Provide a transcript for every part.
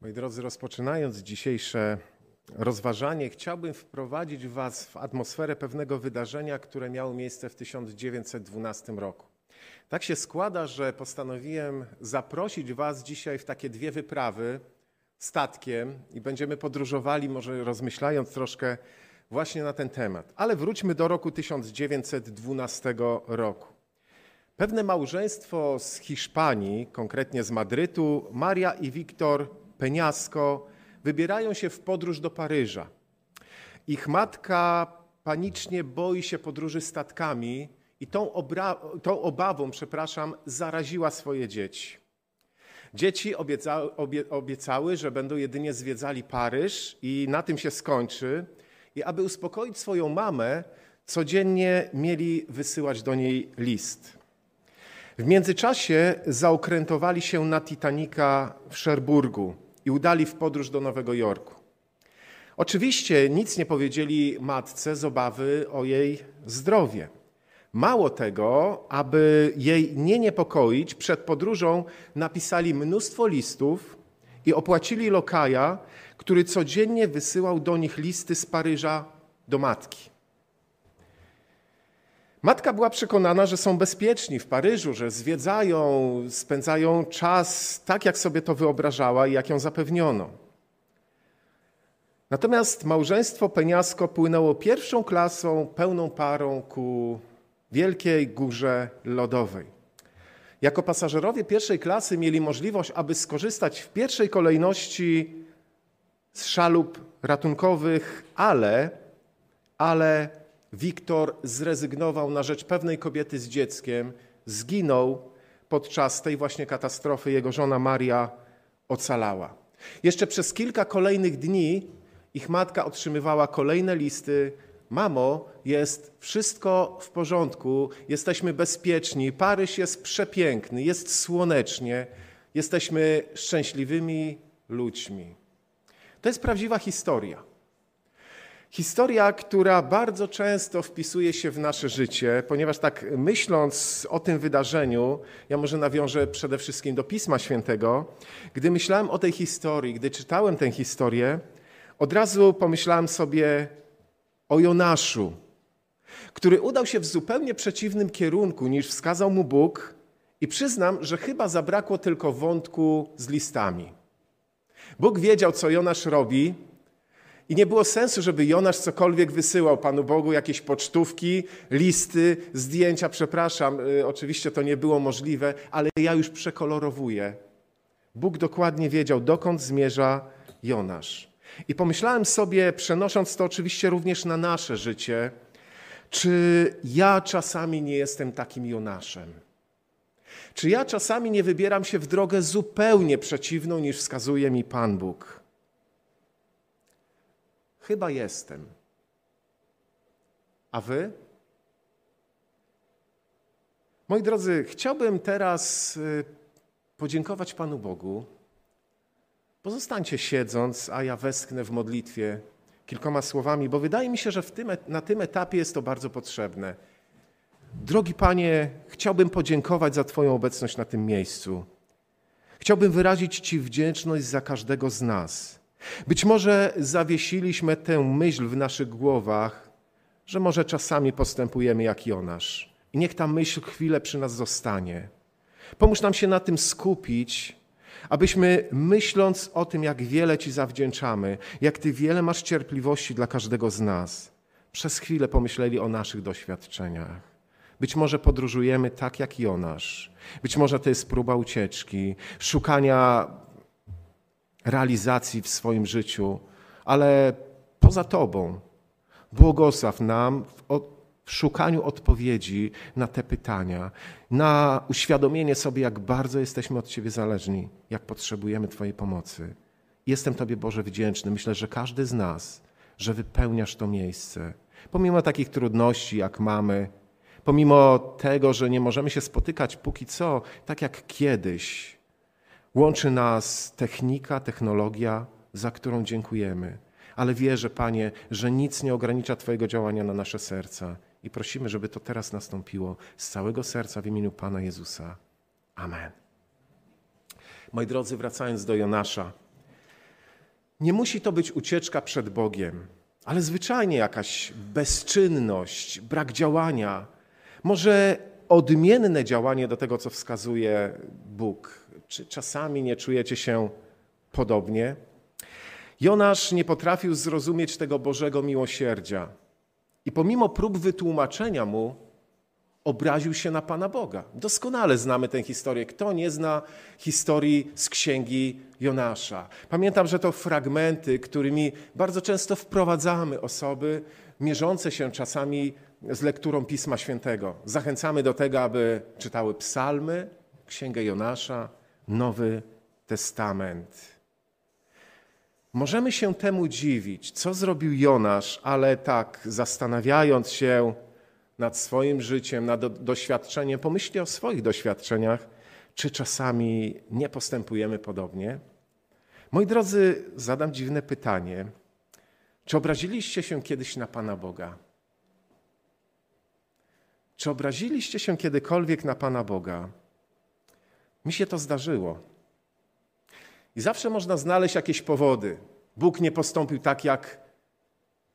Moi drodzy, rozpoczynając dzisiejsze rozważanie, chciałbym wprowadzić Was w atmosferę pewnego wydarzenia, które miało miejsce w 1912 roku. Tak się składa, że postanowiłem zaprosić Was dzisiaj w takie dwie wyprawy statkiem i będziemy podróżowali, może rozmyślając troszkę właśnie na ten temat. Ale wróćmy do roku 1912 roku. Pewne małżeństwo z Hiszpanii, konkretnie z Madrytu, Maria i Wiktor Peniasko, wybierają się w podróż do Paryża. Ich matka panicznie boi się podróży statkami i tą, tą obawą, przepraszam, zaraziła swoje dzieci. Dzieci obiecały, obie, obiecały, że będą jedynie zwiedzali Paryż i na tym się skończy. I aby uspokoić swoją mamę, codziennie mieli wysyłać do niej list. W międzyczasie zaokrętowali się na Titanica w Szerburgu i udali w podróż do Nowego Jorku. Oczywiście nic nie powiedzieli matce z obawy o jej zdrowie. Mało tego, aby jej nie niepokoić, przed podróżą napisali mnóstwo listów i opłacili lokaja, który codziennie wysyłał do nich listy z Paryża do matki. Matka była przekonana, że są bezpieczni w Paryżu, że zwiedzają, spędzają czas tak, jak sobie to wyobrażała i jak ją zapewniono. Natomiast małżeństwo Peniasko płynęło pierwszą klasą, pełną parą ku wielkiej górze lodowej. Jako pasażerowie pierwszej klasy mieli możliwość, aby skorzystać w pierwszej kolejności z szalup ratunkowych, ale, ale Wiktor zrezygnował na rzecz pewnej kobiety z dzieckiem, zginął podczas tej właśnie katastrofy. Jego żona Maria ocalała. Jeszcze przez kilka kolejnych dni ich matka otrzymywała kolejne listy. Mamo, jest wszystko w porządku, jesteśmy bezpieczni, Paryż jest przepiękny, jest słonecznie, jesteśmy szczęśliwymi ludźmi. To jest prawdziwa historia. Historia, która bardzo często wpisuje się w nasze życie, ponieważ tak myśląc o tym wydarzeniu, ja może nawiążę przede wszystkim do Pisma Świętego. Gdy myślałem o tej historii, gdy czytałem tę historię, od razu pomyślałem sobie o Jonaszu, który udał się w zupełnie przeciwnym kierunku niż wskazał mu Bóg, i przyznam, że chyba zabrakło tylko wątku z listami. Bóg wiedział, co Jonasz robi, i nie było sensu, żeby Jonasz cokolwiek wysyłał Panu Bogu, jakieś pocztówki, listy, zdjęcia. Przepraszam, y, oczywiście to nie było możliwe, ale ja już przekolorowuję. Bóg dokładnie wiedział, dokąd zmierza Jonasz. I pomyślałem sobie, przenosząc to oczywiście również na nasze życie, czy ja czasami nie jestem takim Jonaszem? Czy ja czasami nie wybieram się w drogę zupełnie przeciwną niż wskazuje mi Pan Bóg? Chyba jestem. A wy? Moi drodzy, chciałbym teraz y, podziękować Panu Bogu. Pozostańcie siedząc, a ja westchnę w modlitwie kilkoma słowami, bo wydaje mi się, że tym, na tym etapie jest to bardzo potrzebne. Drogi Panie, chciałbym podziękować za Twoją obecność na tym miejscu. Chciałbym wyrazić Ci wdzięczność za każdego z nas. Być może zawiesiliśmy tę myśl w naszych głowach, że może czasami postępujemy jak Jonasz. I niech ta myśl chwilę przy nas zostanie. Pomóż nam się na tym skupić, abyśmy myśląc o tym, jak wiele Ci zawdzięczamy, jak Ty wiele masz cierpliwości dla każdego z nas, przez chwilę pomyśleli o naszych doświadczeniach. Być może podróżujemy tak jak Jonasz. Być może to jest próba ucieczki, szukania realizacji w swoim życiu, ale poza Tobą. Błogosław nam w, szukaniu odpowiedzi na te pytania, na uświadomienie sobie, jak bardzo jesteśmy od Ciebie zależni, jak potrzebujemy Twojej pomocy. Jestem Tobie, Boże, wdzięczny. Myślę, że każdy z nas, że wypełniasz to miejsce. Pomimo takich trudności, jak mamy, pomimo tego, że nie możemy się spotykać póki co, tak jak kiedyś, Łączy nas technika, technologia, za którą dziękujemy. Ale wierzę, Panie, że nic nie ogranicza Twojego działania na nasze serca. I prosimy, żeby to teraz nastąpiło z całego serca w imieniu Pana Jezusa. Amen. Moi drodzy, wracając do Jonasza. Nie musi to być ucieczka przed Bogiem, ale zwyczajnie jakaś bezczynność, brak działania, może odmienne działanie do tego, co wskazuje Bóg. Czy czasami nie czujecie się podobnie? Jonasz nie potrafił zrozumieć tego Bożego miłosierdzia i pomimo prób wytłumaczenia mu, obraził się na Pana Boga. Doskonale znamy tę historię. Kto nie zna historii z księgi Jonasza? Pamiętam, że to fragmenty, którymi bardzo często wprowadzamy osoby mierzące się czasami z lekturą Pisma Świętego. Zachęcamy do tego, aby czytały psalmy, księgę Jonasza, Nowy Testament. Możemy się temu dziwić, co zrobił Jonasz, ale tak, zastanawiając się nad swoim życiem, nad doświadczeniem, pomyślcie o swoich doświadczeniach, czy czasami nie postępujemy podobnie. Moi drodzy, zadam dziwne pytanie. Czy obraziliście się kiedyś na Pana Boga? Czy obraziliście się kiedykolwiek na Pana Boga? Mi się to zdarzyło. I zawsze można znaleźć jakieś powody. Bóg nie postąpił tak, jak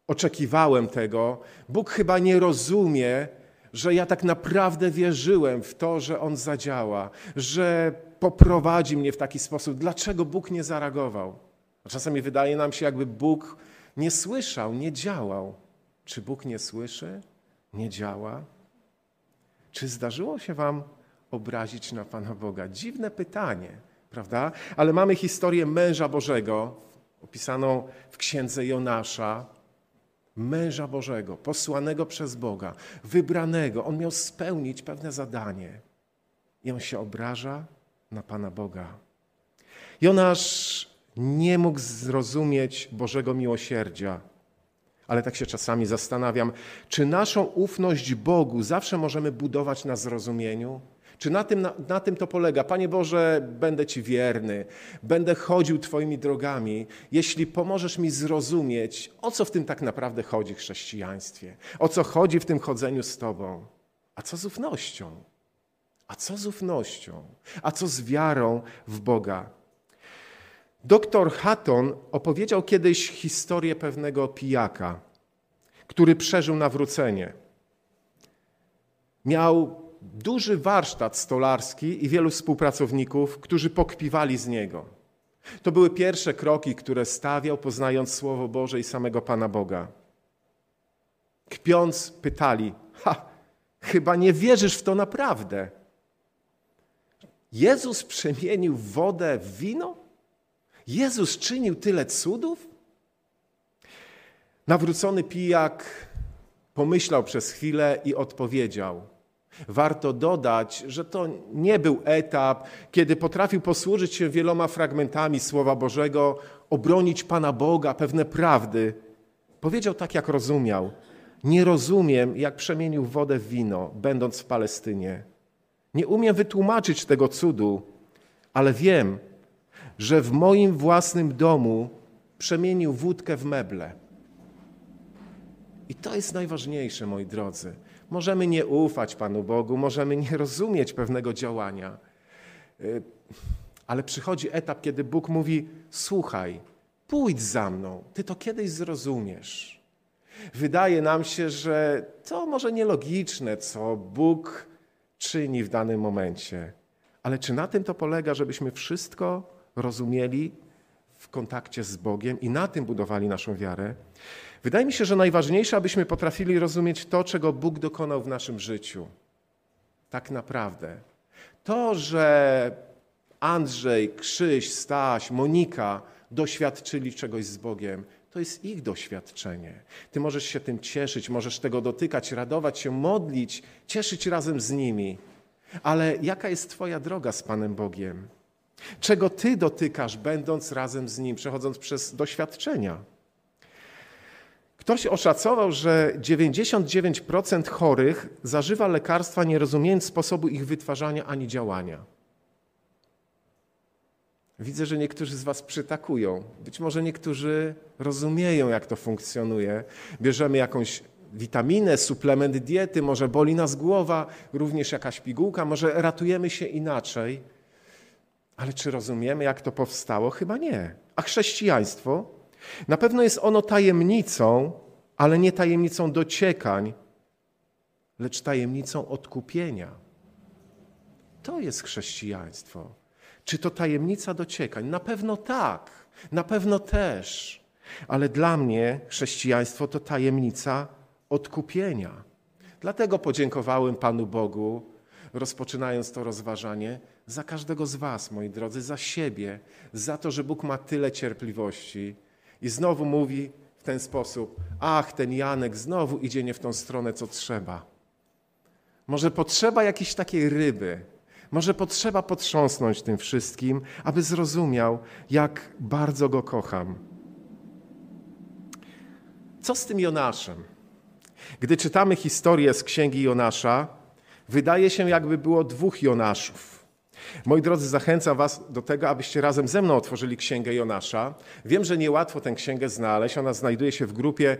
oczekiwałem tego. Bóg chyba nie rozumie, że ja tak naprawdę wierzyłem w to, że On zadziała, że poprowadzi mnie w taki sposób. Dlaczego Bóg nie zareagował? Czasami wydaje nam się, jakby Bóg nie słyszał, nie działał. Czy Bóg nie słyszy, nie działa? Czy zdarzyło się Wam obrazić na Pana Boga? Dziwne pytanie, prawda? Ale mamy historię męża Bożego, opisaną w księdze Jonasza, męża Bożego, posłanego przez Boga, wybranego. On miał spełnić pewne zadanie. I on się obraża na Pana Boga. Jonasz nie mógł zrozumieć Bożego miłosierdzia, ale tak się czasami zastanawiam, czy naszą ufność Bogu zawsze możemy budować na zrozumieniu? Czy na tym, na, na, tym to polega? Panie Boże, będę Ci wierny, będę chodził Twoimi drogami, jeśli pomożesz mi zrozumieć, o co w tym tak naprawdę chodzi w chrześcijaństwie, o co chodzi w tym chodzeniu z Tobą. A co z ufnością? A co z ufnością? A co z wiarą w Boga? Doktor Hatton opowiedział kiedyś historię pewnego pijaka, który przeżył nawrócenie. Miał duży warsztat stolarski i wielu współpracowników, którzy pokpiwali z niego. To były pierwsze kroki, które stawiał, poznając Słowo Boże i samego Pana Boga. Kpiąc, pytali: Ha, chyba nie wierzysz w to naprawdę. Jezus przemienił wodę w wino? Jezus czynił tyle cudów? Nawrócony pijak pomyślał przez chwilę i odpowiedział: Warto dodać, że to nie był etap, kiedy potrafił posłużyć się wieloma fragmentami Słowa Bożego, obronić Pana Boga, pewne prawdy. Powiedział tak, jak rozumiał. Nie rozumiem, jak przemienił wodę w wino, będąc w Palestynie. Nie umiem wytłumaczyć tego cudu, ale wiem, że w moim własnym domu przemienił wódkę w meble. I to jest najważniejsze, moi drodzy. Możemy nie ufać Panu Bogu, możemy nie rozumieć pewnego działania, y, ale przychodzi etap, kiedy Bóg mówi: Słuchaj, pójdź za mną, ty to kiedyś zrozumiesz. Wydaje nam się, że to może nielogiczne, co Bóg czyni w danym momencie, ale czy na tym to polega, żebyśmy wszystko rozumieli w kontakcie z Bogiem i na tym budowali naszą wiarę? Wydaje mi się, że najważniejsze, abyśmy potrafili rozumieć to, czego Bóg dokonał w naszym życiu. Tak naprawdę. To, że Andrzej, Krzyś, Staś, Monika doświadczyli czegoś z Bogiem, to jest ich doświadczenie. Ty możesz się tym cieszyć, możesz tego dotykać, radować się, modlić, cieszyć razem z nimi. Ale jaka jest Twoja droga z Panem Bogiem? Czego Ty dotykasz, będąc razem z Nim, przechodząc przez doświadczenia? Ktoś oszacował, że 99% chorych zażywa lekarstwa nie rozumiejąc sposobu ich wytwarzania ani działania. Widzę, że niektórzy z Was przytakują. Być może niektórzy rozumieją, jak to funkcjonuje. Bierzemy jakąś witaminę, suplement diety, może boli nas głowa, również jakaś pigułka, może ratujemy się inaczej. Ale czy rozumiemy, jak to powstało? Chyba nie. A chrześcijaństwo Na pewno jest ono tajemnicą, ale nie tajemnicą dociekań, lecz tajemnicą odkupienia. To jest chrześcijaństwo. Czy to tajemnica dociekań? Na pewno tak, na pewno też. Ale dla mnie chrześcijaństwo to tajemnica odkupienia. Dlatego podziękowałem Panu Bogu, rozpoczynając to rozważanie, za każdego z Was, moi drodzy, za siebie, za to, że Bóg ma tyle cierpliwości. I znowu mówi w ten sposób: Ach, ten Janek znowu idzie nie w tą stronę, co trzeba. Może potrzeba jakiejś takiej ryby, może potrzeba potrząsnąć tym wszystkim, aby zrozumiał, jak bardzo go kocham. Co z tym Jonaszem? Gdy czytamy historię z księgi Jonasza, wydaje się, jakby było dwóch Jonaszów. Moi drodzy, zachęcam Was do tego, abyście razem ze mną otworzyli księgę Jonasza. Wiem, że niełatwo tę księgę znaleźć. Ona znajduje się w grupie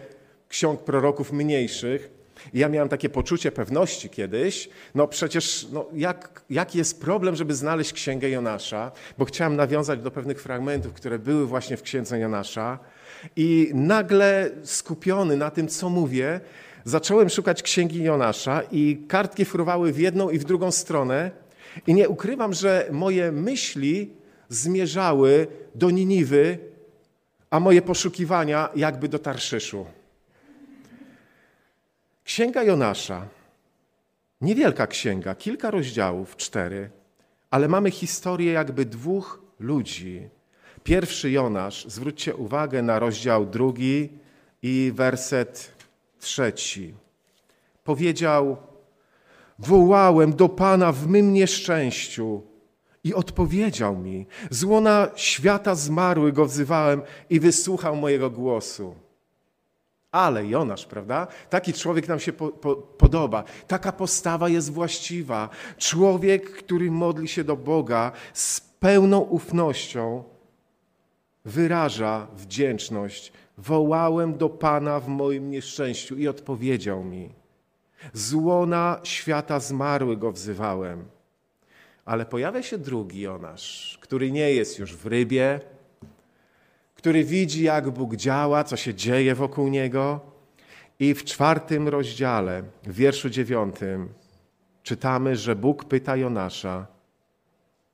ksiąg proroków mniejszych. I ja miałem takie poczucie pewności kiedyś, no przecież no jak, jaki jest problem, żeby znaleźć księgę Jonasza, bo chciałem nawiązać do pewnych fragmentów, które były właśnie w księdze Jonasza. I nagle skupiony na tym, co mówię, zacząłem szukać księgi Jonasza i kartki fruwały w jedną i w drugą stronę. I nie ukrywam, że moje myśli zmierzały do Niniwy, a moje poszukiwania jakby do Tarszyszu. Księga Jonasza, niewielka księga, kilka rozdziałów, cztery, ale mamy historię jakby dwóch ludzi. Pierwszy Jonasz, zwróćcie uwagę na rozdział drugi i werset trzeci. Powiedział: Wołałem do Pana w mym nieszczęściu i odpowiedział mi. Z łona świata zmarły go wzywałem i wysłuchał mojego głosu. Ale Jonasz, prawda? Taki człowiek nam się po, po, podoba. Taka postawa jest właściwa. Człowiek, który modli się do Boga z pełną ufnością, wyraża wdzięczność. Wołałem do Pana w moim nieszczęściu i odpowiedział mi. Z łona świata zmarły go wzywałem. Ale pojawia się drugi Jonasz, który nie jest już w rybie, który widzi, jak Bóg działa, co się dzieje wokół niego. I w czwartym rozdziale, w wierszu dziewiątym, czytamy, że Bóg pyta Jonasza,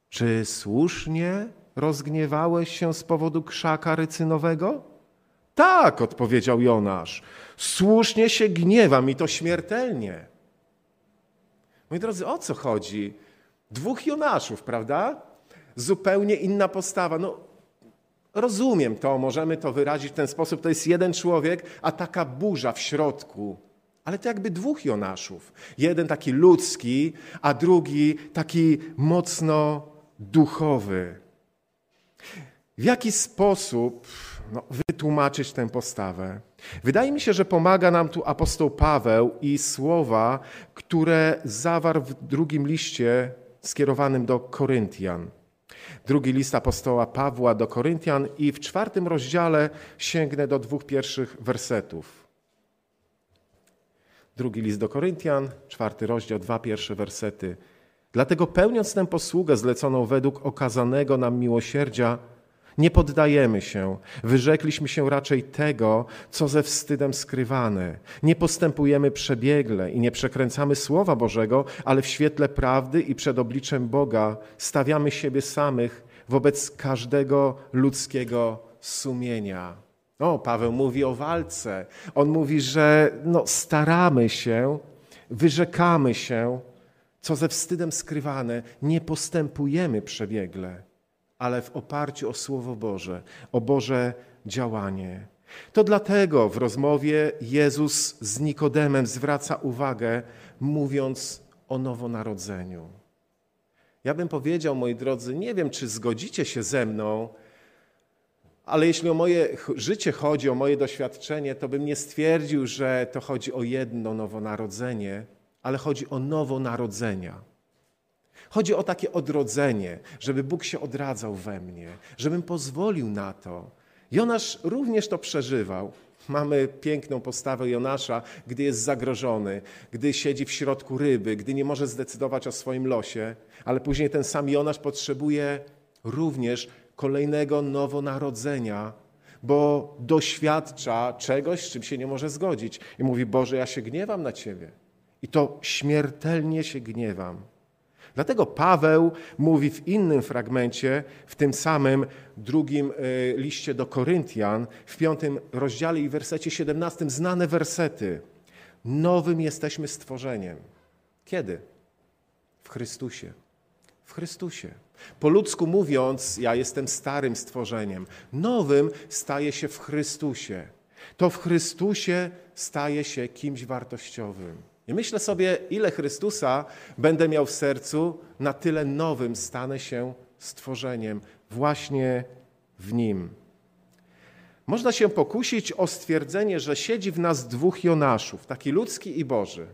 czy słusznie rozgniewałeś się z powodu krzaka rycynowego? Tak, odpowiedział Jonasz. Słusznie się gniewam i to śmiertelnie. Moi drodzy, o co chodzi? Dwóch Jonaszów, prawda? Zupełnie inna postawa. No, rozumiem to, możemy to wyrazić w ten sposób. To jest jeden człowiek, a taka burza w środku. Ale to jakby dwóch Jonaszów. Jeden taki ludzki, a drugi taki mocno duchowy. W jaki sposób no, wytłumaczyć tę postawę? Wydaje mi się, że pomaga nam tu apostoł Paweł i słowa, które zawarł w drugim liście skierowanym do Koryntian. Drugi list apostoła Pawła do Koryntian i w czwartym rozdziale sięgnę do dwóch pierwszych wersetów. Drugi list do Koryntian, czwarty rozdział, dwa pierwsze wersety. Dlatego pełniąc tę posługę zleconą według okazanego nam miłosierdzia, nie poddajemy się, wyrzekliśmy się raczej tego, co ze wstydem skrywane. Nie postępujemy przebiegle i nie przekręcamy Słowa Bożego, ale w świetle prawdy i przed obliczem Boga stawiamy siebie samych wobec każdego ludzkiego sumienia. O, Paweł mówi o walce. On mówi, że no, staramy się, wyrzekamy się, co ze wstydem skrywane, nie postępujemy przebiegle ale w oparciu o Słowo Boże, o Boże działanie. To dlatego w rozmowie Jezus z Nikodemem zwraca uwagę, mówiąc o nowonarodzeniu. Ja bym powiedział, moi drodzy, nie wiem, czy zgodzicie się ze mną, ale jeśli o moje życie chodzi, o moje doświadczenie, to bym nie stwierdził, że to chodzi o jedno nowonarodzenie, ale chodzi o nowonarodzenia. Chodzi o takie odrodzenie, żeby Bóg się odradzał we mnie, żebym pozwolił na to. Jonasz również to przeżywał. Mamy piękną postawę Jonasza, gdy jest zagrożony, gdy siedzi w środku ryby, gdy nie może zdecydować o swoim losie, ale później ten sam Jonasz potrzebuje również kolejnego nowonarodzenia, bo doświadcza czegoś, z czym się nie może zgodzić. I mówi: Boże, ja się gniewam na ciebie. I to śmiertelnie się gniewam. Dlatego Paweł mówi w innym fragmencie, w tym samym drugim e, liście do Koryntian, w piątym rozdziale i wersecie 17, znane wersety. Nowym jesteśmy stworzeniem. Kiedy? W Chrystusie. W Chrystusie. Po ludzku mówiąc, ja jestem starym stworzeniem. Nowym staje się w Chrystusie. To w Chrystusie staje się kimś wartościowym. I myślę sobie, ile Chrystusa będę miał w sercu, na tyle nowym stanę się stworzeniem właśnie w Nim. Można się pokusić o stwierdzenie, że siedzi w nas dwóch Jonaszów, taki ludzki i Boży.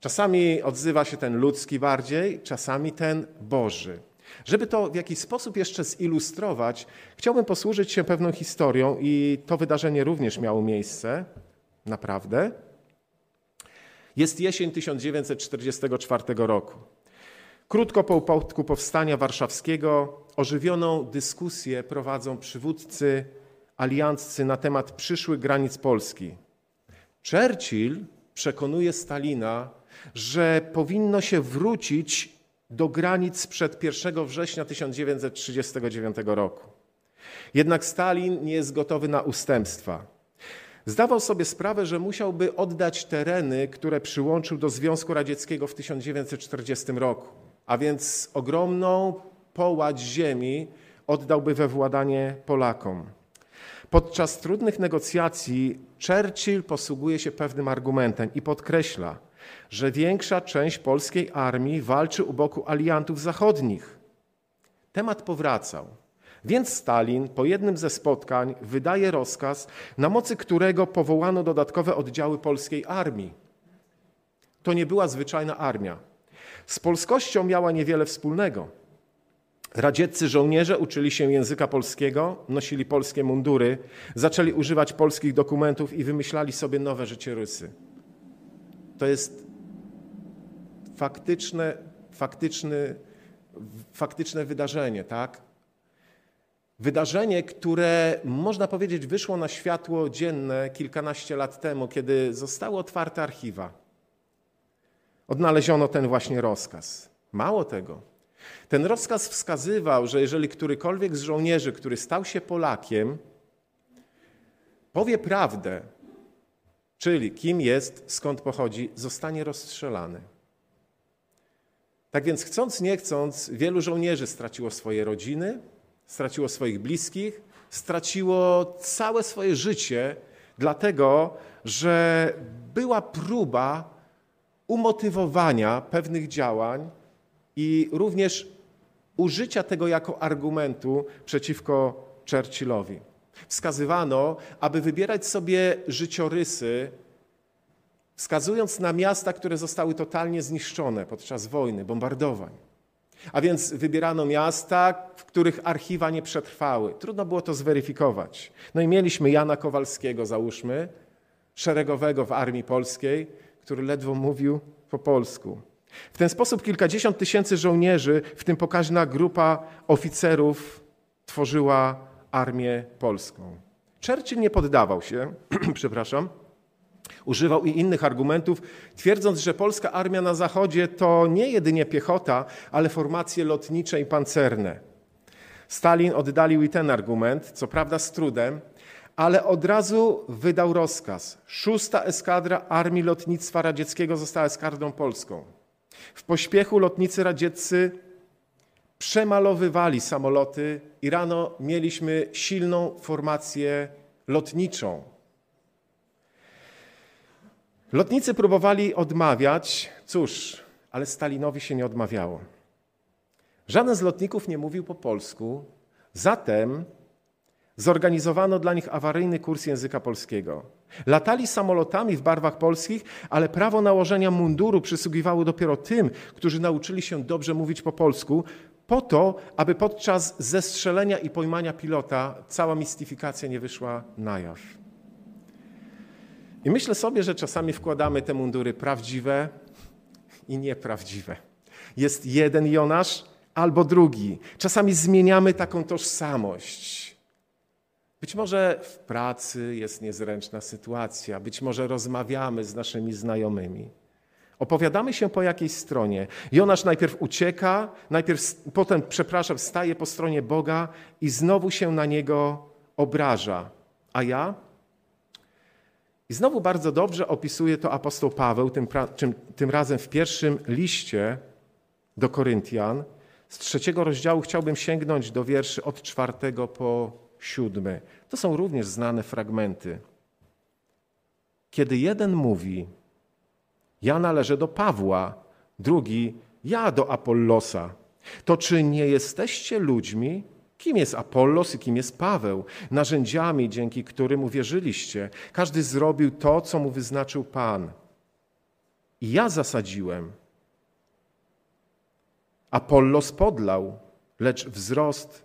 Czasami odzywa się ten ludzki bardziej, czasami ten Boży. Żeby to w jakiś sposób jeszcze zilustrować, chciałbym posłużyć się pewną historią i to wydarzenie również miało miejsce, naprawdę. Jest jesień 1944 roku. Krótko po upadku powstania warszawskiego ożywioną dyskusję prowadzą przywódcy alianccy na temat przyszłych granic Polski. Churchill przekonuje Stalina, że powinno się wrócić do granic przed 1 września 1939 roku. Jednak Stalin nie jest gotowy na ustępstwa. Zdawał sobie sprawę, że musiałby oddać tereny, które przyłączył do Związku Radzieckiego w 1940 roku, a więc ogromną połać ziemi oddałby we władanie Polakom. Podczas trudnych negocjacji Churchill posługuje się pewnym argumentem i podkreśla, że większa część polskiej armii walczy u boku aliantów zachodnich. Temat powracał. Więc Stalin po jednym ze spotkań wydaje rozkaz, na mocy którego powołano dodatkowe oddziały polskiej armii. To nie była zwyczajna armia. Z polskością miała niewiele wspólnego. Radzieccy żołnierze uczyli się języka polskiego, nosili polskie mundury, zaczęli używać polskich dokumentów i wymyślali sobie nowe życiorysy. To jest faktyczne, faktyczny, faktyczne wydarzenie, tak? Wydarzenie, które można powiedzieć wyszło na światło dzienne kilkanaście lat temu, kiedy zostały otwarte archiwa. Odnaleziono ten właśnie rozkaz. Mało tego. Ten rozkaz wskazywał, że jeżeli którykolwiek z żołnierzy, który stał się Polakiem, powie prawdę, czyli kim jest, skąd pochodzi, zostanie rozstrzelany. Tak więc, chcąc nie chcąc, wielu żołnierzy straciło swoje rodziny, straciło swoich bliskich, straciło całe swoje życie, dlatego że była próba umotywowania pewnych działań i również użycia tego jako argumentu przeciwko Churchillowi. Wskazywano, aby wybierać sobie życiorysy, wskazując na miasta, które zostały totalnie zniszczone podczas wojny, bombardowań. A więc wybierano miasta, w których archiwa nie przetrwały. Trudno było to zweryfikować. No i mieliśmy Jana Kowalskiego, załóżmy, szeregowego w armii polskiej, który ledwo mówił po polsku. W ten sposób kilkadziesiąt tysięcy żołnierzy, w tym pokaźna grupa oficerów, tworzyła armię polską. Churchill nie poddawał się, przepraszam, Używał i innych argumentów, twierdząc, że polska armia na zachodzie to nie jedynie piechota, ale formacje lotnicze i pancerne. Stalin oddalił i ten argument, co prawda z trudem, ale od razu wydał rozkaz. Szósta eskadra Armii Lotnictwa Radzieckiego została eskadrą polską. W pośpiechu lotnicy radzieccy przemalowywali samoloty i rano mieliśmy silną formację lotniczą. Lotnicy próbowali odmawiać, cóż, ale Stalinowi się nie odmawiało. Żaden z lotników nie mówił po polsku, zatem zorganizowano dla nich awaryjny kurs języka polskiego. Latali samolotami w barwach polskich, ale prawo nałożenia munduru przysługiwało dopiero tym, którzy nauczyli się dobrze mówić po polsku, po to, aby podczas zestrzelenia i pojmania pilota cała mistyfikacja nie wyszła na jaw. I myślę sobie, że czasami wkładamy te mundury prawdziwe i nieprawdziwe. Jest jeden Jonasz albo drugi. Czasami zmieniamy taką tożsamość. Być może w pracy jest niezręczna sytuacja, być może rozmawiamy z naszymi znajomymi. Opowiadamy się po jakiejś stronie. Jonasz najpierw ucieka, najpierw potem, przepraszam, staje po stronie Boga i znowu się na niego obraża. A ja? I znowu bardzo dobrze opisuje to apostoł Paweł, tym, tym razem w pierwszym liście do Koryntian. Z trzeciego rozdziału chciałbym sięgnąć do wierszy od czwartego po siódmy. To są również znane fragmenty. Kiedy jeden mówi, ja należę do Pawła, drugi, ja do Apollosa, to czy nie jesteście ludźmi? Kim jest Apollos i kim jest Paweł? Narzędziami, dzięki którym uwierzyliście. Każdy zrobił to, co mu wyznaczył Pan. I ja zasadziłem. Apollos podlał, lecz wzrost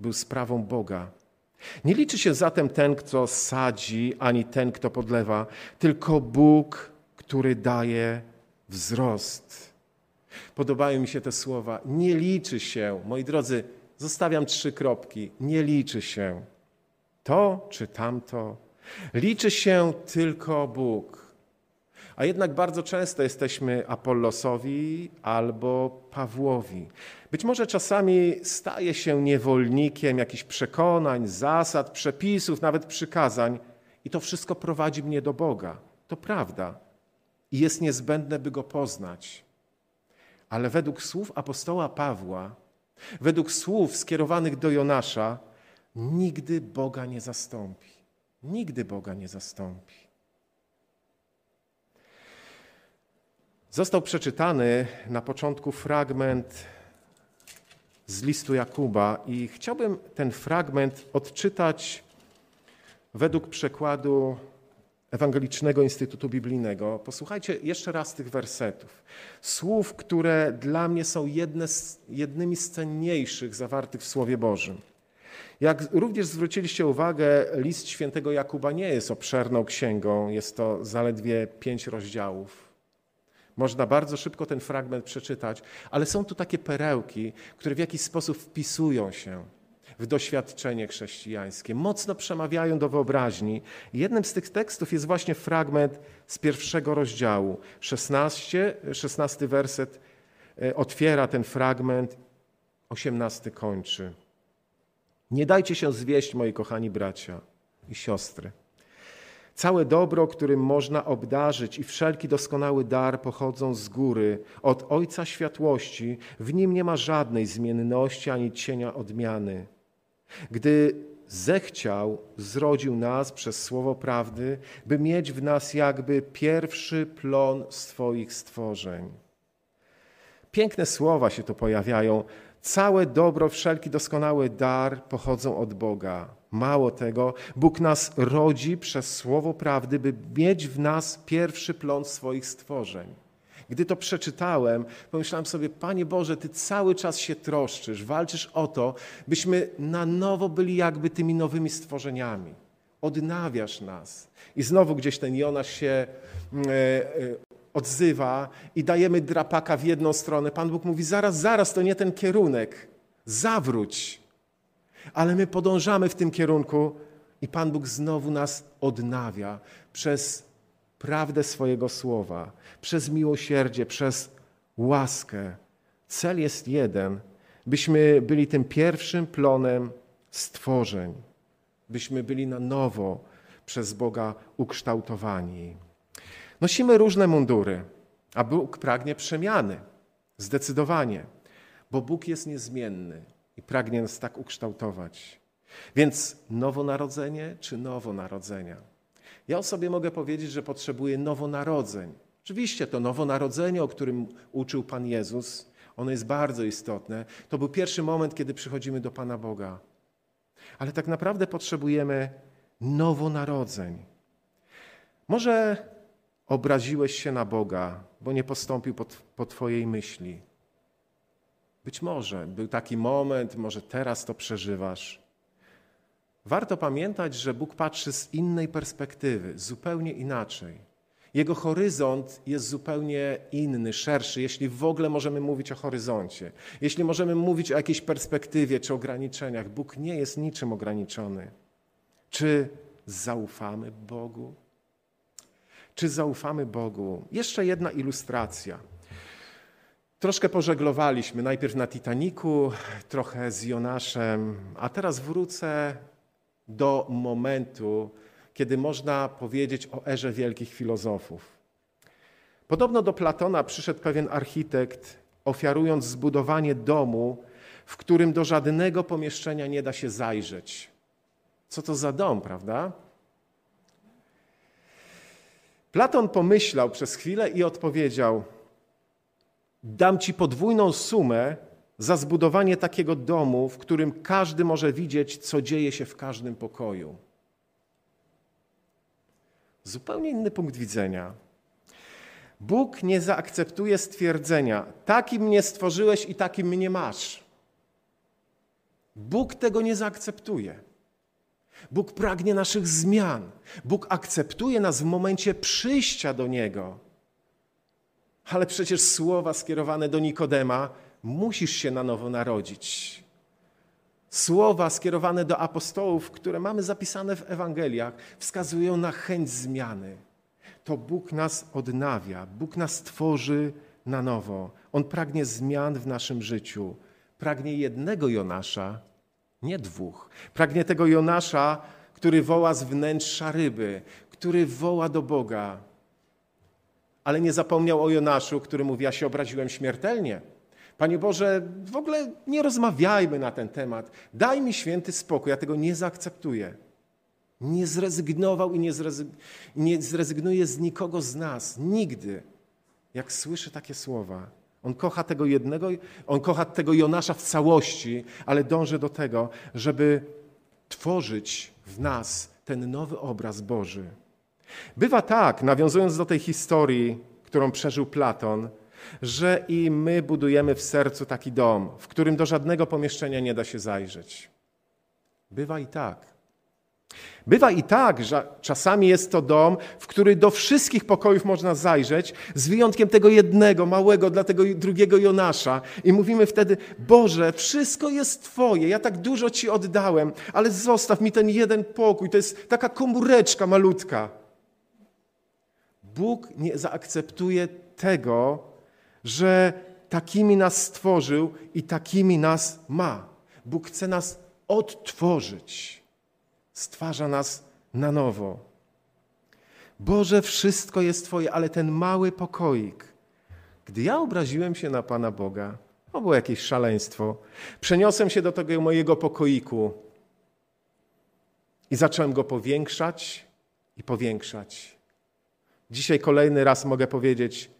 był sprawą Boga. Nie liczy się zatem ten, kto sadzi, ani ten, kto podlewa, tylko Bóg, który daje wzrost. Podobają mi się te słowa. Nie liczy się, moi drodzy, zostawiam trzy kropki. Nie liczy się to czy tamto. Liczy się tylko Bóg. A jednak bardzo często jesteśmy Apollosowi albo Pawłowi. Być może czasami staje się niewolnikiem jakichś przekonań, zasad, przepisów, nawet przykazań, i to wszystko prowadzi mnie do Boga. To prawda. I jest niezbędne, by go poznać. Ale według słów apostoła Pawła, według słów skierowanych do Jonasza, nigdy Boga nie zastąpi. Nigdy Boga nie zastąpi. Został przeczytany na początku fragment z listu Jakuba i chciałbym ten fragment odczytać według przekładu Ewangelicznego Instytutu Biblijnego. Posłuchajcie jeszcze raz tych wersetów. Słów, które dla mnie są jedne z, jednymi z cenniejszych zawartych w Słowie Bożym. Jak również zwróciliście uwagę, list świętego Jakuba nie jest obszerną księgą, jest to zaledwie pięć rozdziałów. Można bardzo szybko ten fragment przeczytać, ale są tu takie perełki, które w jakiś sposób wpisują się w doświadczenie chrześcijańskie, mocno przemawiają do wyobraźni. Jednym z tych tekstów jest właśnie fragment z pierwszego rozdziału. 16, 16 werset e, otwiera ten fragment, 18 kończy. Nie dajcie się zwieść, moi kochani bracia i siostry. Całe dobro, którym można obdarzyć i wszelki doskonały dar pochodzą z góry, od Ojca Światłości. W nim nie ma żadnej zmienności ani cienia odmiany. Gdy zechciał, zrodził nas przez słowo prawdy, by mieć w nas jakby pierwszy plon swoich stworzeń. Piękne słowa się tu pojawiają. Całe dobro, wszelki doskonały dar pochodzą od Boga. Mało tego, Bóg nas rodzi przez słowo prawdy, by mieć w nas pierwszy plon swoich stworzeń. Gdy to przeczytałem, pomyślałem sobie, Panie Boże, Ty cały czas się troszczysz, walczysz o to, byśmy na nowo byli jakby tymi nowymi stworzeniami. Odnawiasz nas. I znowu gdzieś ten Jonasz się mm, e, e, odzywa i dajemy drapaka w jedną stronę. Pan Bóg mówi, zaraz, zaraz, to nie ten kierunek. Zawróć. Ale my podążamy w tym kierunku i Pan Bóg znowu nas odnawia przez prawdę swojego słowa, przez miłosierdzie, przez łaskę. Cel jest jeden, byśmy byli tym pierwszym plonem stworzeń, byśmy byli na nowo przez Boga ukształtowani. Nosimy różne mundury, a Bóg pragnie przemiany. Zdecydowanie, bo Bóg jest niezmienny i pragnie nas tak ukształtować. Więc nowonarodzenie czy nowonarodzenia? Ja o sobie mogę powiedzieć, że potrzebuję nowonarodzeń. Oczywiście to nowonarodzenie, o którym uczył Pan Jezus, ono jest bardzo istotne. To był pierwszy moment, kiedy przychodzimy do Pana Boga. Ale tak naprawdę potrzebujemy nowonarodzeń. Może obraziłeś się na Boga, bo nie postąpił po, po Twojej myśli. Być może był taki moment, może teraz to przeżywasz. Warto pamiętać, że Bóg patrzy z innej perspektywy, zupełnie inaczej. Jego horyzont jest zupełnie inny, szerszy, jeśli w ogóle możemy mówić o horyzoncie. Jeśli możemy mówić o jakiejś perspektywie czy ograniczeniach, Bóg nie jest niczym ograniczony. Czy zaufamy Bogu? Czy zaufamy Bogu? Jeszcze jedna ilustracja. Troszkę pożeglowaliśmy, najpierw na Titaniku, trochę z Jonaszem, a teraz wrócę do momentu, kiedy można powiedzieć o erze wielkich filozofów. Podobno do Platona przyszedł pewien architekt, ofiarując zbudowanie domu, w którym do żadnego pomieszczenia nie da się zajrzeć. Co to za dom, prawda? Platon pomyślał przez chwilę i odpowiedział: Dam ci podwójną sumę za zbudowanie takiego domu, w którym każdy może widzieć, co dzieje się w każdym pokoju. Zupełnie inny punkt widzenia. Bóg nie zaakceptuje stwierdzenia: Takim mnie stworzyłeś i takim mnie masz. Bóg tego nie zaakceptuje. Bóg pragnie naszych zmian. Bóg akceptuje nas w momencie przyjścia do Niego. Ale przecież słowa skierowane do Nikodema musisz się na nowo narodzić. Słowa skierowane do apostołów, które mamy zapisane w Ewangeliach, wskazują na chęć zmiany. To Bóg nas odnawia, Bóg nas tworzy na nowo. On pragnie zmian w naszym życiu. Pragnie jednego Jonasza, nie dwóch. Pragnie tego Jonasza, który woła z wnętrza ryby, który woła do Boga. Ale nie zapomniał o Jonaszu, który mówi: Ja się obraziłem śmiertelnie. Panie Boże, w ogóle nie rozmawiajmy na ten temat. Daj mi święty spokój, ja tego nie zaakceptuję. Nie zrezygnował i nie, zrezyg nie zrezygnuje z nikogo z nas. Nigdy. Jak słyszy takie słowa. On kocha tego jednego, on kocha tego Jonasza w całości, ale dąży do tego, żeby tworzyć w nas ten nowy obraz Boży. Bywa tak, nawiązując do tej historii, którą przeżył Platon, że i my budujemy w sercu taki dom, w którym do żadnego pomieszczenia nie da się zajrzeć. Bywa i tak. Bywa i tak, że czasami jest to dom, w który do wszystkich pokojów można zajrzeć, z wyjątkiem tego jednego, małego, dla tego drugiego Jonasza. I mówimy wtedy: Boże, wszystko jest Twoje, ja tak dużo Ci oddałem, ale zostaw mi ten jeden pokój, to jest taka komóreczka malutka. Bóg nie zaakceptuje tego, że takimi nas stworzył i takimi nas ma. Bóg chce nas odtworzyć stwarza nas na nowo. Boże, wszystko jest Twoje, ale ten mały pokoik. Gdy ja obraziłem się na Pana Boga, to było jakieś szaleństwo, przeniosłem się do tego mojego pokoiku i zacząłem go powiększać i powiększać. Dzisiaj kolejny raz mogę powiedzieć: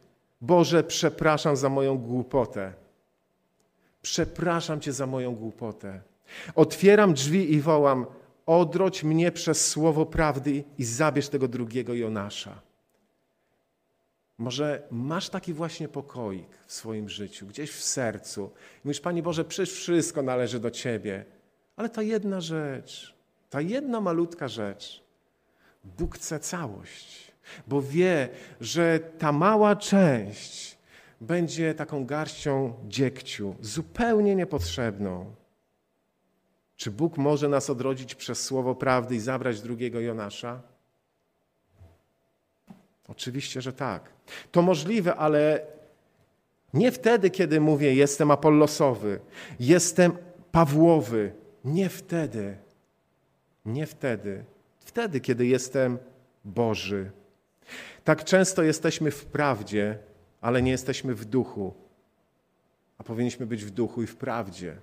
Boże, przepraszam za moją głupotę. Przepraszam Cię za moją głupotę. Otwieram drzwi i wołam: odrodź mnie przez słowo prawdy i zabierz tego drugiego Jonasza. Może masz taki właśnie pokoik w swoim życiu, gdzieś w sercu. I mówisz, Panie Boże, przecież wszystko należy do Ciebie. Ale ta jedna rzecz, ta jedna malutka rzecz, Bóg chce całość, bo wie, że ta mała część będzie taką garścią dziegciu, zupełnie niepotrzebną. Czy Bóg może nas odrodzić przez słowo prawdy i zabrać drugiego Jonasza? Oczywiście, że tak. To możliwe, ale nie wtedy, kiedy mówię, jestem Apollosowy, jestem Pawłowy. Nie wtedy. Nie wtedy. Wtedy, kiedy jestem Boży. Tak często jesteśmy w prawdzie, ale nie jesteśmy w duchu. A powinniśmy być w duchu i w prawdzie.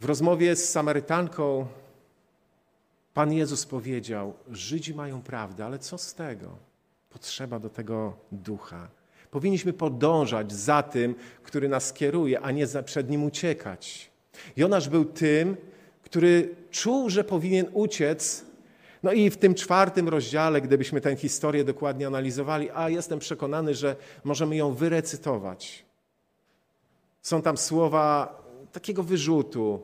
W rozmowie z Samarytanką Pan Jezus powiedział: Żydzi mają prawdę, ale co z tego? Potrzeba do tego ducha. Powinniśmy podążać za tym, który nas kieruje, a nie przed nim uciekać. Jonasz był tym, który czuł, że powinien uciec. No i w tym czwartym rozdziale, gdybyśmy tę historię dokładnie analizowali, a jestem przekonany, że możemy ją wyrecytować. Są tam słowa takiego wyrzutu,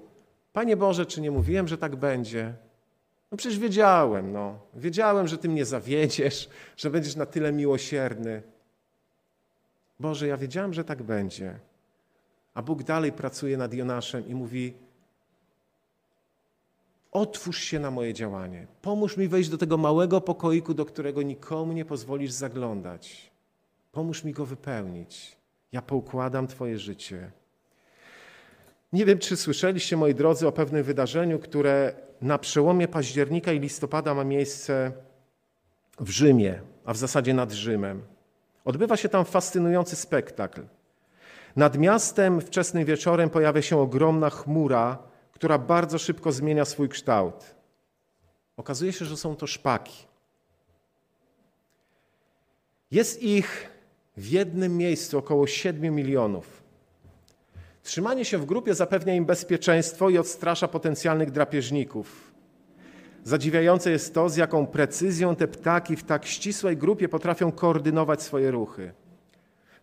Panie Boże, czy nie mówiłem, że tak będzie? No przecież wiedziałem, no. Wiedziałem, że Ty mnie zawiedziesz, że będziesz na tyle miłosierny. Boże, ja wiedziałem, że tak będzie. A Bóg dalej pracuje nad Jonaszem i mówi: Otwórz się na moje działanie. Pomóż mi wejść do tego małego pokoiku, do którego nikomu nie pozwolisz zaglądać. Pomóż mi go wypełnić. Ja poukładam Twoje życie. Nie wiem, czy słyszeliście, moi drodzy, o pewnym wydarzeniu, które na przełomie października i listopada ma miejsce w Rzymie, a w zasadzie nad Rzymem. Odbywa się tam fascynujący spektakl. Nad miastem wczesnym wieczorem pojawia się ogromna chmura, która bardzo szybko zmienia swój kształt. Okazuje się, że są to szpaki. Jest ich w jednym miejscu około 7 milionów. Trzymanie się w grupie zapewnia im bezpieczeństwo i odstrasza potencjalnych drapieżników. Zadziwiające jest to, z jaką precyzją te ptaki w tak ścisłej grupie potrafią koordynować swoje ruchy.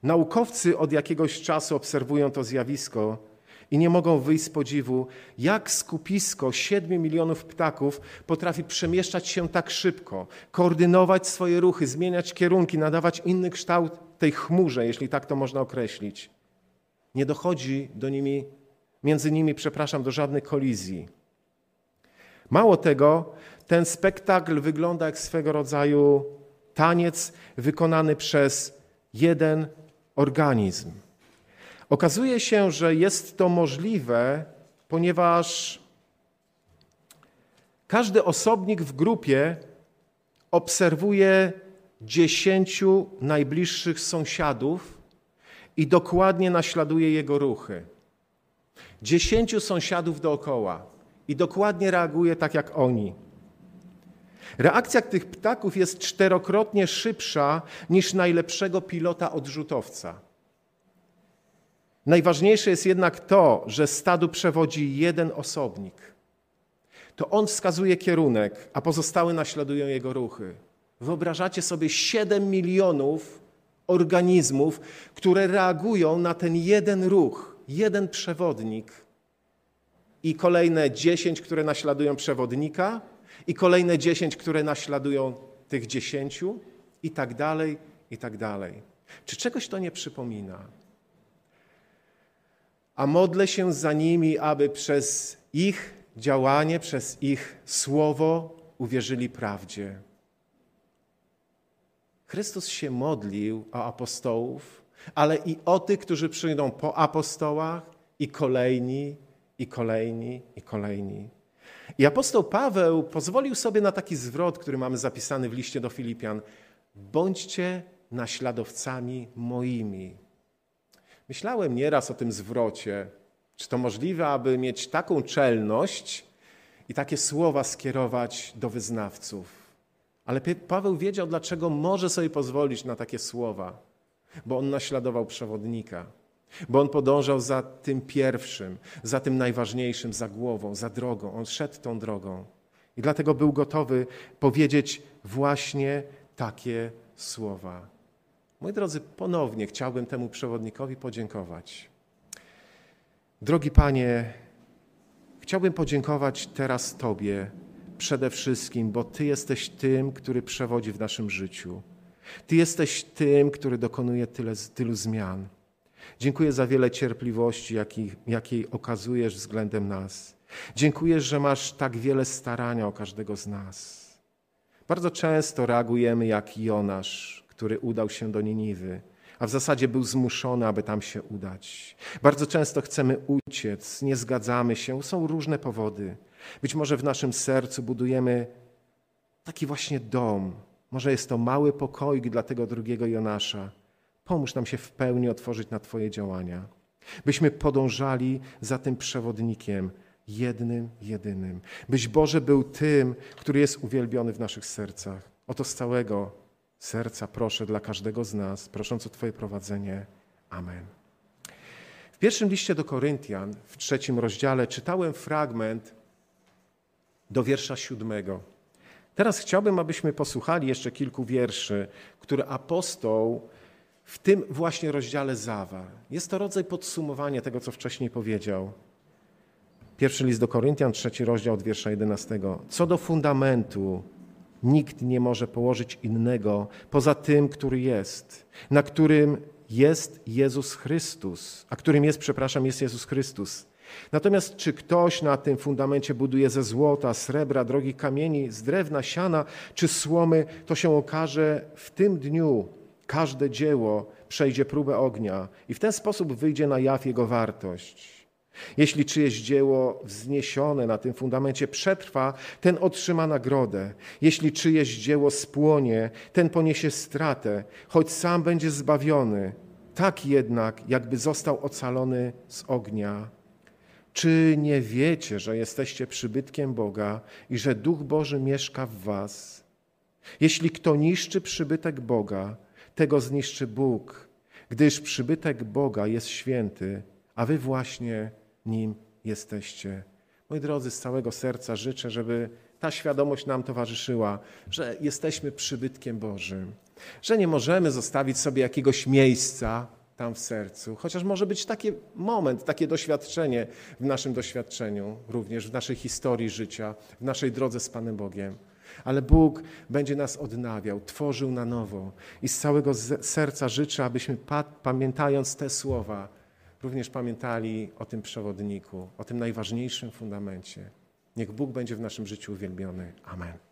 Naukowcy od jakiegoś czasu obserwują to zjawisko i nie mogą wyjść z podziwu, jak skupisko 7 milionów ptaków potrafi przemieszczać się tak szybko, koordynować swoje ruchy, zmieniać kierunki, nadawać inny kształt tej chmurze, jeśli tak to można określić. Nie dochodzi do nimi, między nimi, przepraszam, do żadnej kolizji. Mało tego, ten spektakl wygląda jak swego rodzaju taniec wykonany przez jeden organizm. Okazuje się, że jest to możliwe, ponieważ każdy osobnik w grupie obserwuje dziesięciu najbliższych sąsiadów i dokładnie naśladuje jego ruchy. Dziesięciu sąsiadów dookoła i dokładnie reaguje tak jak oni. Reakcja tych ptaków jest czterokrotnie szybsza niż najlepszego pilota odrzutowca. Najważniejsze jest jednak to, że stadu przewodzi jeden osobnik. To on wskazuje kierunek, a pozostałe naśladują jego ruchy. Wyobrażacie sobie 7 milionów organizmów, które reagują na ten jeden ruch, jeden przewodnik i kolejne 10, które naśladują przewodnika, i kolejne 10, które naśladują tych 10, i tak dalej, i tak dalej. Czy czegoś to nie przypomina? A modlę się za nimi, aby przez ich działanie, przez ich słowo uwierzyli prawdzie. Chrystus się modlił o apostołów, ale i o tych, którzy przyjdą po apostołach, i kolejni, i kolejni, i kolejni. I apostoł Paweł pozwolił sobie na taki zwrot, który mamy zapisany w liście do Filipian: Bądźcie naśladowcami moimi. Myślałem nieraz o tym zwrocie. Czy to możliwe, aby mieć taką czelność i takie słowa skierować do wyznawców? Ale Paweł wiedział, dlaczego może sobie pozwolić na takie słowa, bo on naśladował przewodnika, bo on podążał za tym pierwszym, za tym najważniejszym, za głową, za drogą. On szedł tą drogą i dlatego był gotowy powiedzieć właśnie takie słowa. Moi drodzy, ponownie chciałbym temu przewodnikowi podziękować. Drogi Panie, chciałbym podziękować teraz Tobie przede wszystkim, bo Ty jesteś tym, który przewodzi w naszym życiu. Ty jesteś tym, który dokonuje tyle, tylu zmian. Dziękuję za wiele cierpliwości, jakiej, jakiej okazujesz względem nas. Dziękuję, że masz tak wiele starania o każdego z nas. Bardzo często reagujemy jak Jonasz, który udał się do Niniwy, a w zasadzie był zmuszony, aby tam się udać. Bardzo często chcemy uciec, nie zgadzamy się, są różne powody. Być może w naszym sercu budujemy taki właśnie dom. Może jest to mały pokoik dla tego drugiego Jonasza. Pomóż nam się w pełni otworzyć na Twoje działania, byśmy podążali za tym przewodnikiem, jednym, jedynym. Byś Boże był tym, który jest uwielbiony w naszych sercach. Oto z całego serca proszę dla każdego z nas, prosząc o Twoje prowadzenie. Amen. W pierwszym liście do Koryntian, w trzecim rozdziale, czytałem fragment do wiersza siódmego. Teraz chciałbym, abyśmy posłuchali jeszcze kilku wierszy, które apostoł w tym właśnie rozdziale zawarł. Jest to rodzaj podsumowania tego, co wcześniej powiedział. Pierwszy list do Koryntian, trzeci rozdział od wiersza jedenastego. Co do fundamentu, Nikt nie może położyć innego poza tym, który jest, na którym jest Jezus Chrystus, a którym jest, przepraszam, jest Jezus Chrystus. Natomiast czy ktoś na tym fundamencie buduje ze złota, srebra, drogich kamieni, z drewna, siana czy słomy, to się okaże w tym dniu każde dzieło przejdzie próbę ognia i w ten sposób wyjdzie na jaw jego wartość. Jeśli czyjeś dzieło wzniesione na tym fundamencie przetrwa, ten otrzyma nagrodę. Jeśli czyjeś dzieło spłonie, ten poniesie stratę, choć sam będzie zbawiony, tak jednak, jakby został ocalony z ognia. Czy nie wiecie, że jesteście przybytkiem Boga i że Duch Boży mieszka w Was? Jeśli kto niszczy przybytek Boga, tego zniszczy Bóg, gdyż przybytek Boga jest święty, a Wy właśnie nim jesteście. Moi drodzy, z całego serca życzę, żeby ta świadomość nam towarzyszyła, że jesteśmy przybytkiem Bożym, że nie możemy zostawić sobie jakiegoś miejsca tam w sercu, chociaż może być taki moment, takie doświadczenie w naszym doświadczeniu, również w naszej historii życia, w naszej drodze z Panem Bogiem. Ale Bóg będzie nas odnawiał, tworzył na nowo i z całego serca życzę, abyśmy pamiętając te słowa, również pamiętali o tym przewodniku, o tym najważniejszym fundamencie. Niech Bóg będzie w naszym życiu uwielbiony. Amen.